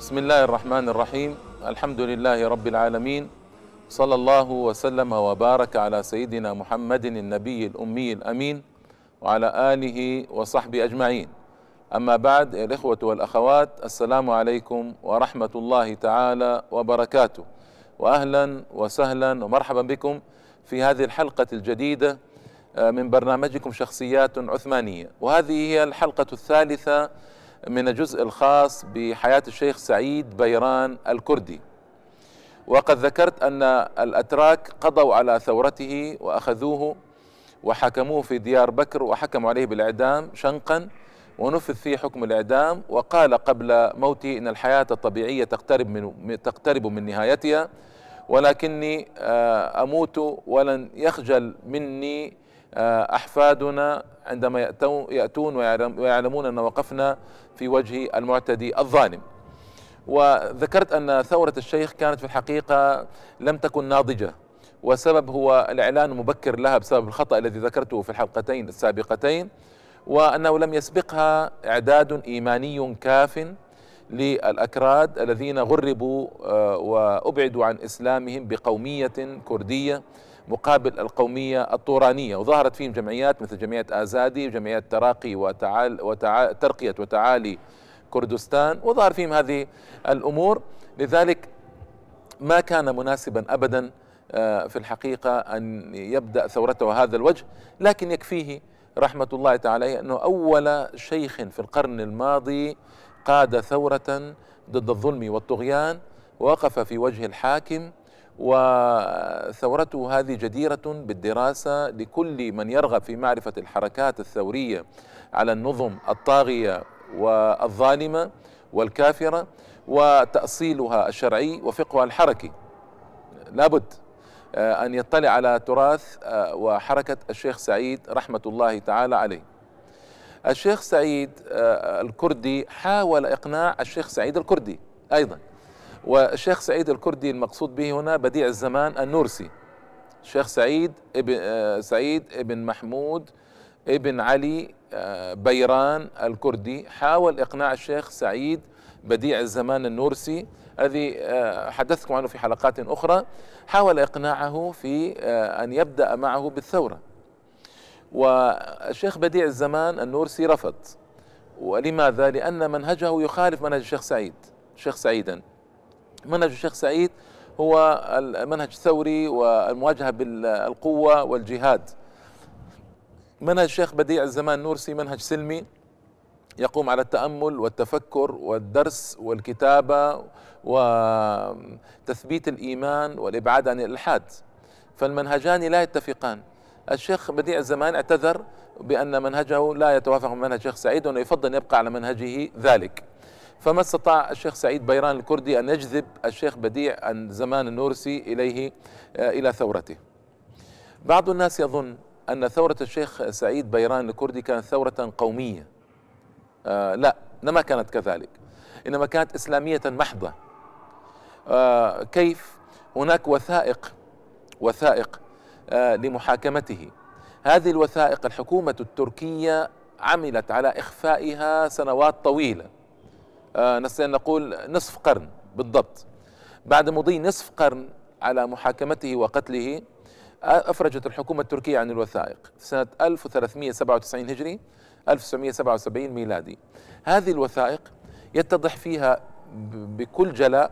بسم الله الرحمن الرحيم الحمد لله رب العالمين صلى الله وسلم وبارك على سيدنا محمد النبي الأمي الأمين وعلى آله وصحبه أجمعين أما بعد الإخوة والأخوات السلام عليكم ورحمة الله تعالى وبركاته وأهلا وسهلا ومرحبا بكم في هذه الحلقة الجديدة من برنامجكم شخصيات عثمانية وهذه هي الحلقة الثالثة من الجزء الخاص بحياة الشيخ سعيد بيران الكردي. وقد ذكرت أن الأتراك قضوا على ثورته وأخذوه وحكموه في ديار بكر وحكموا عليه بالإعدام شنقا ونفذ فيه حكم الإعدام. وقال قبل موته إن الحياة الطبيعية تقترب من تقترب من نهايتها ولكني أموت ولن يخجل مني أحفادنا عندما يأتون ويعلمون أن وقفنا في وجه المعتدي الظالم. وذكرت أن ثورة الشيخ كانت في الحقيقة لم تكن ناضجة وسبب هو الإعلان المبكر لها بسبب الخطأ الذي ذكرته في الحلقتين السابقتين وأنه لم يسبقها إعداد إيماني كاف للأكراد الذين غربوا وأبعدوا عن إسلامهم بقومية كردية مقابل القومية الطورانية. وظهرت فيهم جمعيات مثل جمعية آزادي وجمعية تراقي وتعال وتعال ترقية وتعالي كردستان. وظهر فيهم هذه الأمور. لذلك ما كان مناسبا أبدا في الحقيقة أن يبدأ ثورته هذا الوجه. لكن يكفيه رحمة الله تعالى أنه أول شيخ في القرن الماضي قاد ثورة ضد الظلم والطغيان. وقف في وجه الحاكم وثورته هذه جديرة بالدراسة لكل من يرغب في معرفة الحركات الثورية على النظم الطاغية والظالمة والكافرة وتأصيلها الشرعي وفقهها الحركي. لابد أن يطلع على تراث وحركة الشيخ سعيد رحمة الله تعالى عليه. الشيخ سعيد الكردي حاول إقناع الشيخ سعيد الكردي أيضا. والشيخ سعيد الكردي المقصود به هنا بديع الزمان النورسي. الشيخ سعيد ابن سعيد ابن محمود ابن علي بيران الكردي. حاول إقناع الشيخ سعيد بديع الزمان النورسي. الذي حدثتكم عنه في حلقات أخرى. حاول إقناعه في أن يبدأ معه بالثورة. والشيخ بديع الزمان النورسي رفض. ولماذا؟ لأن منهجه يخالف منهج الشيخ سعيد. الشيخ سعيدا. منهج الشيخ سعيد هو المنهج الثوري والمواجهة بالقوة والجهاد. منهج الشيخ بديع الزمان نورسي منهج سلمي يقوم على التأمل والتفكر والدرس والكتابة وتثبيت الإيمان والإبعاد عن الإلحاد. فالمنهجان لا يتفقان. الشيخ بديع الزمان اعتذر بأن منهجه لا يتوافق مع منهج الشيخ سعيد وأنه يفضل أن يبقى على منهجه ذلك. فما استطاع الشيخ سعيد بيران الكردي أن يجذب الشيخ بديع الزمان النورسي إليه إلى ثورته. بعض الناس يظن أن ثورة الشيخ سعيد بيران الكردي كانت ثورة قومية. آه لا ما كانت كذلك. إنما كانت إسلامية محضة. آه كيف؟ هناك وثائق وثائق آه لمحاكمته. هذه الوثائق الحكومة التركية عملت على إخفائها سنوات طويلة. آه نستطيع أن نقول نصف قرن بالضبط. بعد مضي نصف قرن على محاكمته وقتله أفرجت الحكومة التركية عن الوثائق. سنة 1397 هجري 1977 ميلادي. هذه الوثائق يتضح فيها بكل جلاء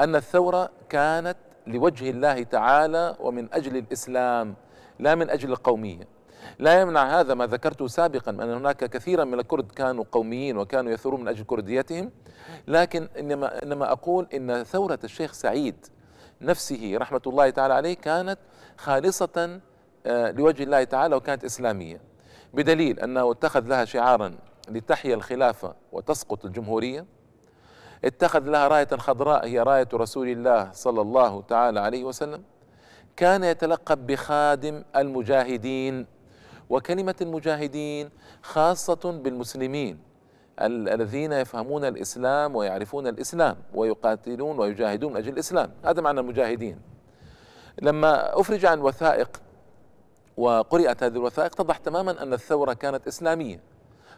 أن الثورة كانت لوجه الله تعالى ومن أجل الإسلام لا من أجل القومية. لا يمنع هذا ما ذكرته سابقا أن هناك كثيرا من الكرد كانوا قوميين وكانوا يثورون من أجل كرديتهم. لكن إنما, إنما أقول إن ثورة الشيخ سعيد نفسه رحمة الله تعالى عليه كانت خالصة لوجه الله تعالى وكانت إسلامية. بدليل أنه اتخذ لها شعارا لتحيا الخلافة وتسقط الجمهورية. اتخذ لها راية خضراء هي راية رسول الله صلى الله تعالى عليه وسلم. كان يتلقب بخادم المجاهدين وكلمة المجاهدين خاصة بالمسلمين الذين يفهمون الإسلام ويعرفون الإسلام ويقاتلون ويجاهدون من أجل الإسلام. هذا معنى المجاهدين. لما أفرج عن وثائق وقرأت هذه الوثائق اتضح تماما أن الثورة كانت إسلامية.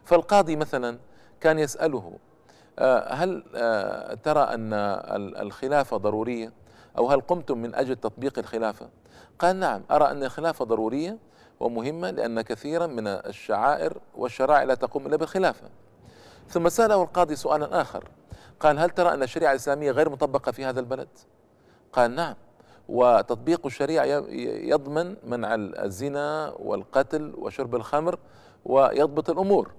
فالقاضي مثلا كان يسأله هل ترى أن الخلافة ضرورية؟ أو هل قمتم من أجل تطبيق الخلافة؟ قال نعم أرى أن الخلافة ضرورية ومهمة لأن كثيرا من الشعائر والشرائع لا تقوم إلا بالخلافة ثم سأله القاضي سؤالا آخر. قال هل ترى أن الشريعة الإسلامية غير مطبقة في هذا البلد؟ قال نعم. وتطبيق الشريعة يضمن منع الزنا والقتل وشرب الخمر ويضبط الأمور.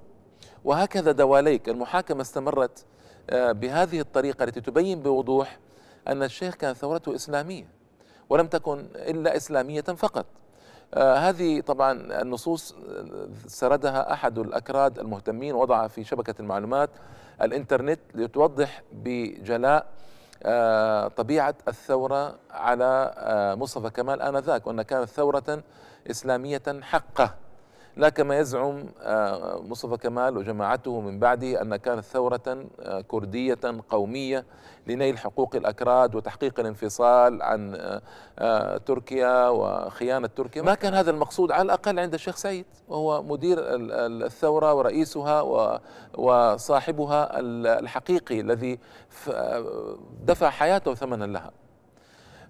وهكذا دواليك. المحاكمة استمرت آه، بهذه الطريقة التي تبين بوضوح أن الشيخ كان ثورته إسلامية ولم تكن إلا إسلامية فقط. هذه طبعا النصوص سردها أحد الأكراد المهتمين وضعها في شبكة المعلومات الإنترنت لتوضح بجلاء آه طبيعة الثورة على آه مصطفى كمال آنذاك وأن كانت ثورة إسلامية حقة. لا كما يزعم آه، مصطفى كمال وجماعته من بعده أن كانت ثورة آه، كردية قومية لنيل حقوق الأكراد وتحقيق الانفصال عن آه، تركيا وخيانة تركيا. ما كان هذا المقصود؟ على الأقل عند الشيخ سعيد وهو مدير الثورة ورئيسها وصاحبها الحقيقي الذي دفع حياته ثمنا لها.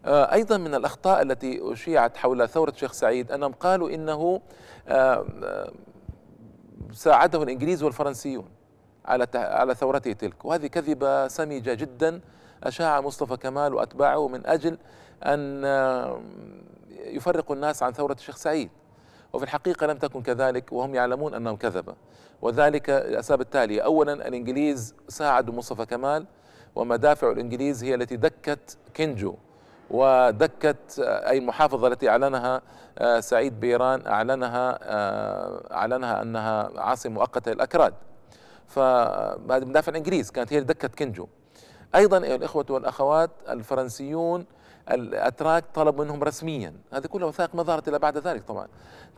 أيضا من الأخطاء التي أشيعت حول ثورة الشيخ سعيد أنهم قالوا إنه آه، آه، ساعده الإنجليز والفرنسيون على على ثورته تلك. وهذه كذبة سمجه جدا أشاع مصطفى كمال وأتباعه من أن آه، يفرقوا الناس عن ثورة الشيخ سعيد. وفي الحقيقة لم تكن كذلك وهم يعلمون أنهم كذبة. وذلك الأسباب التالية. اولا الإنجليز ساعدوا مصطفى كمال ومدافع الإنجليز هي التي دكت كنجو. ودكت أي المحافظة التي أعلنها آه، سعيد بيران أعلنها آه، أعلنها أنها عاصمة مؤقتة للأكراد. فهذه مدافع الإنجليز كانت هي دكت كنجو. أيضا أيها الإخوة والأخوات الفرنسيون الأتراك طلبوا منهم رسميا. هذه كلها وثائق ما ظهرت إلا بعد ذلك طبعا.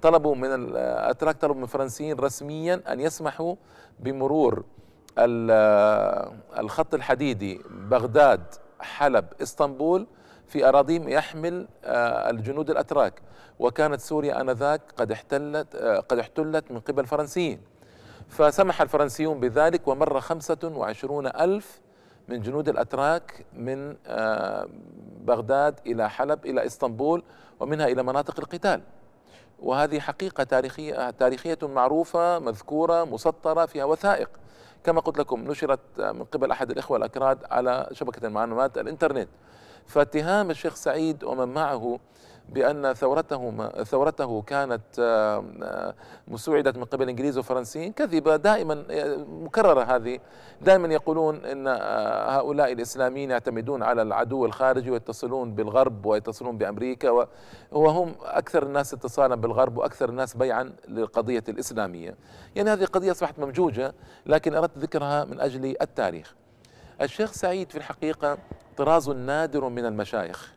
طلبوا من الأتراك طلبوا من الفرنسيين رسميا أن يسمحوا بمرور الخط الحديدي بغداد حلب إسطنبول في أراضيهم يحمل آه، الجنود الأتراك. وكانت سوريا آنذاك قد احتلت آه، قد احتلت من قبل الفرنسيين. فسمح الفرنسيون بذلك ومر خمسة وعشرون ألف من جنود الأتراك من آه، بغداد إلى حلب إلى إسطنبول ومنها إلى مناطق القتال. وهذه حقيقة تاريخية تاريخية معروفة مذكورة مسطرة فيها وثائق. كما قلت لكم نشرت من قبل أحد الإخوة الأكراد على شبكة المعلومات الإنترنت. فاتهام الشيخ سعيد ومن معه بأن ثورته ثورته كانت مسوعدة من قبل الإنجليز والفرنسيين. كذبة دائما مكررة هذه. دائما يقولون أن هؤلاء الإسلاميين يعتمدون على العدو الخارجي ويتصلون بالغرب ويتصلون بأمريكا وهم أكثر الناس اتصالا بالغرب وأكثر الناس بيعا للقضية الإسلامية. يعني هذه قضية أصبحت ممجوجة لكن أردت ذكرها من أجل التاريخ. الشيخ سعيد في الحقيقة طراز نادر من المشايخ.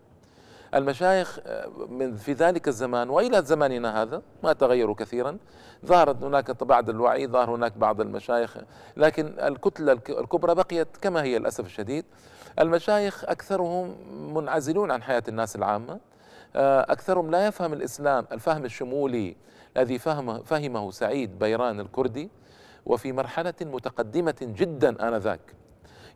المشايخ آه، من في ذلك الزمان وإلى زماننا هذا ما تغيروا كثيرا. ظهرت هناك بعد الوعي ظهر هناك بعض المشايخ لكن الكتلة الكبرى بقيت كما هي للأسف الشديد. المشايخ أكثرهم منعزلون عن حياة الناس العامة. آه، أكثرهم لا يفهم الإسلام الفهم الشمولي الذي فهمه فهمه سعيد بيران الكردي. وفي مرحلة متقدمة جدا آنذاك.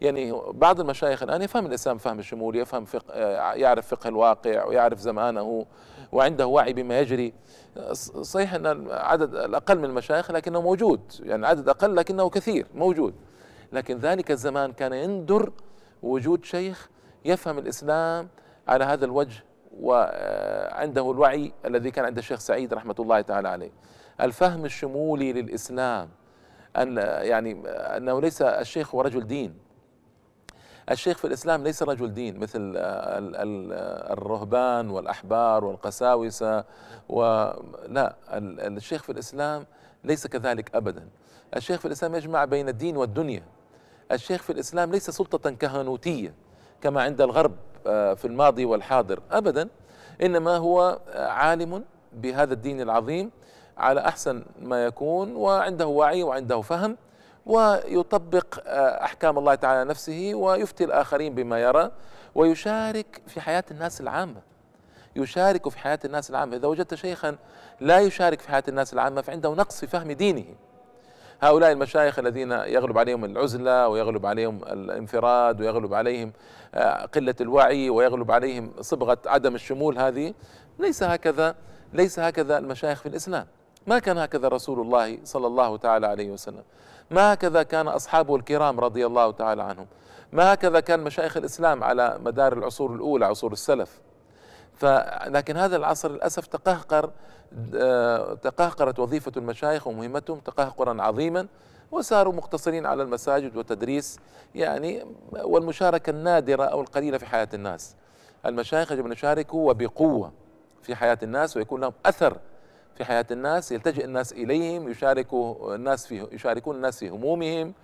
يعني بعض المشايخ الآن يفهم الإسلام فهم الشمول يفهم فقه يعرف فقه الواقع ويعرف زمانه وعنده وعي بما يجري. صحيح أن العدد الأقل من المشايخ لكنه موجود يعني عدد أقل لكنه كثير موجود. لكن ذلك الزمان كان يندر وجود شيخ يفهم الإسلام على هذا الوجه وعنده الوعي الذي كان عند الشيخ سعيد رحمة الله تعالى عليه. الفهم الشمولي للإسلام أن يعني أنه ليس الشيخ هو رجل دين. الشيخ في الإسلام ليس رجل دين مثل الرهبان والأحبار والقساوسة ولا الشيخ في الإسلام ليس كذلك أبدا. الشيخ في الإسلام يجمع بين الدين والدنيا. الشيخ في الإسلام ليس سلطة كهنوتية كما عند الغرب آه، في الماضي والحاضر أبدا إنما هو عالم بهذا الدين العظيم على أحسن ما يكون وعنده وعي وعنده فهم ويطبق آه، أحكام الله تعالى نفسه ويفتي الآخرين بما يرى ويشارك في حياة الناس العامة. يشارك في حياة الناس العامة. إذا وجدت شيخا لا يشارك في حياة الناس العامة فعنده نقص في فهم دينه. هؤلاء المشايخ الذين يغلب عليهم العزلة ويغلب عليهم الانفراد ويغلب عليهم آه، قلة الوعي ويغلب عليهم صبغة عدم الشمول هذه ليس هكذا ليس هكذا المشايخ في الإسلام. ما كان هكذا رسول الله صلى الله تعالى عليه وسلم. ما هكذا كان أصحابه الكرام رضي الله تعالى عنهم. ما هكذا كان مشايخ الإسلام على مدار العصور الأولى عصور السلف. فلكن هذا العصر للأسف تقهقر آه، تقهقرت وظيفة المشايخ ومهمتهم تقهقرا عظيما وصاروا مقتصرين على المساجد وتدريس يعني والمشاركة النادرة أو القليلة في حياة الناس. المشايخ يجب أن يشاركوا وبقوة في حياة الناس ويكون لهم أثر في حياة الناس يلتجئ الناس إليهم يشاركوا الناس في يشاركون الناس في همومهم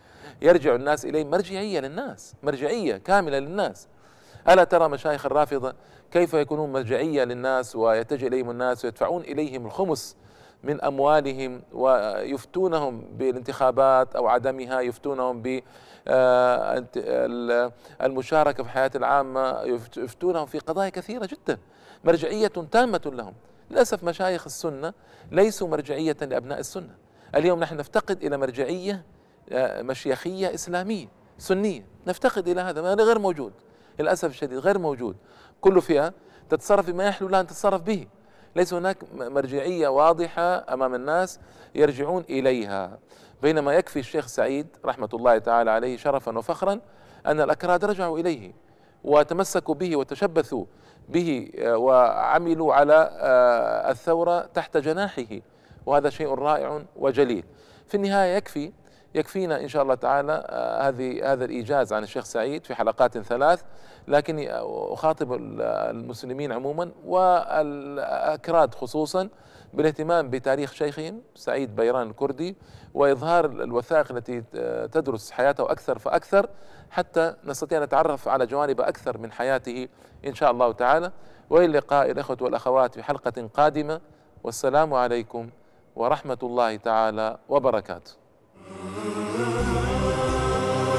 يرجع الناس إليهم مرجعية للناس مرجعية كاملة للناس. ألا ترى مشايخ الرافضة كيف يكونون مرجعية للناس ويتجه إليهم الناس ويدفعون إليهم الخمس من أموالهم ويفتونهم بالانتخابات أو عدمها يفتونهم بالمشاركة في الحياة العامة يفتونهم في قضايا كثيرة جدا. مرجعية تامة لهم. للأسف مشايخ السنة ليسوا مرجعية لأبناء السنة. اليوم نحن نفتقد إلى مرجعية آه، مشيخية إسلامية سنية. نفتقد إلى هذا هذا غير موجود. للأسف الشديد غير موجود. كل فئة تتصرف بما يحلو لها أن تتصرف به. ليس هناك مرجعية واضحة أمام الناس يرجعون إليها. بينما يكفي الشيخ سعيد رحمة الله تعالى عليه شرفا وفخرا أن الأكراد رجعوا إليه وتمسكوا به وتشبثوا به آه، وعملوا على آه، الثورة تحت جناحه. وهذا شيء رائع وجليل. في النهاية يكفي يكفينا إن شاء الله تعالى آه، هذه هذا الإيجاز عن الشيخ سعيد في حلقات ثلاث. لكني أخاطب المسلمين عموما والأكراد خصوصا بالاهتمام بتاريخ شيخهم سعيد بيران الكردي وإظهار الوثائق التي تدرس حياته أكثر فأكثر حتى نستطيع أن نتعرف على جوانب أكثر من حياته إن شاء الله تعالى. وإلى اللقاء الإخوة والأخوات في حلقة قادمة. والسلام عليكم ورحمة الله تعالى وبركاته. Mm-hmm.